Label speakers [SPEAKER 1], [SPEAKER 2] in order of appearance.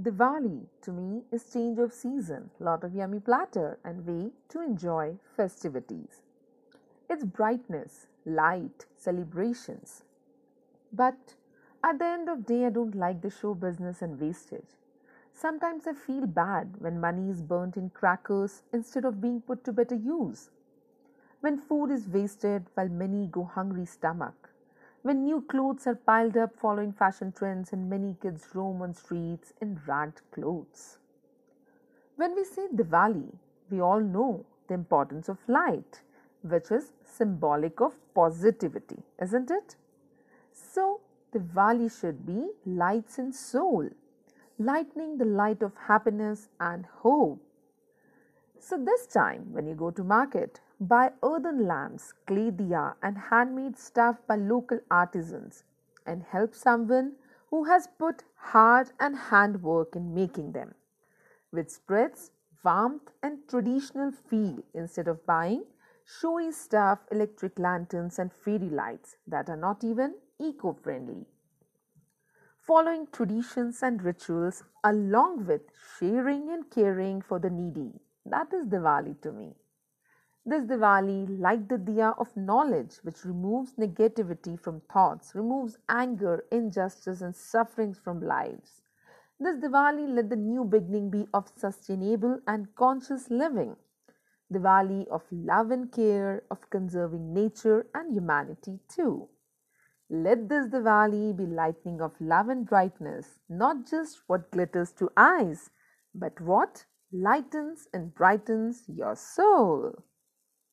[SPEAKER 1] Diwali to me is change of season, lot of yummy platter and way to enjoy festivities. It's brightness, light, celebrations. But at the end of day I don't like the show business and wastage. Sometimes I feel bad when money is burnt in crackers instead of being put to better use. When food is wasted while many go hungry stomach when new clothes are piled up following fashion trends and many kids roam on streets in ragged clothes. When we say Diwali, we all know the importance of light, which is symbolic of positivity, isn't it? So, Diwali should be lights in soul, lightening the light of happiness and hope. So, this time when you go to market, Buy earthen lamps, clay diya, and handmade stuff by local artisans, and help someone who has put heart and handwork in making them, which spreads warmth and traditional feel instead of buying showy stuff, electric lanterns, and fairy lights that are not even eco friendly. Following traditions and rituals along with sharing and caring for the needy. That is Diwali to me. This Diwali, light the diya of knowledge, which removes negativity from thoughts, removes anger, injustice, and sufferings from lives. This Diwali, let the new beginning be of sustainable and conscious living. Diwali of love and care, of conserving nature and humanity too. Let this Diwali be lightning of love and brightness, not just what glitters to eyes, but what lightens and brightens your soul.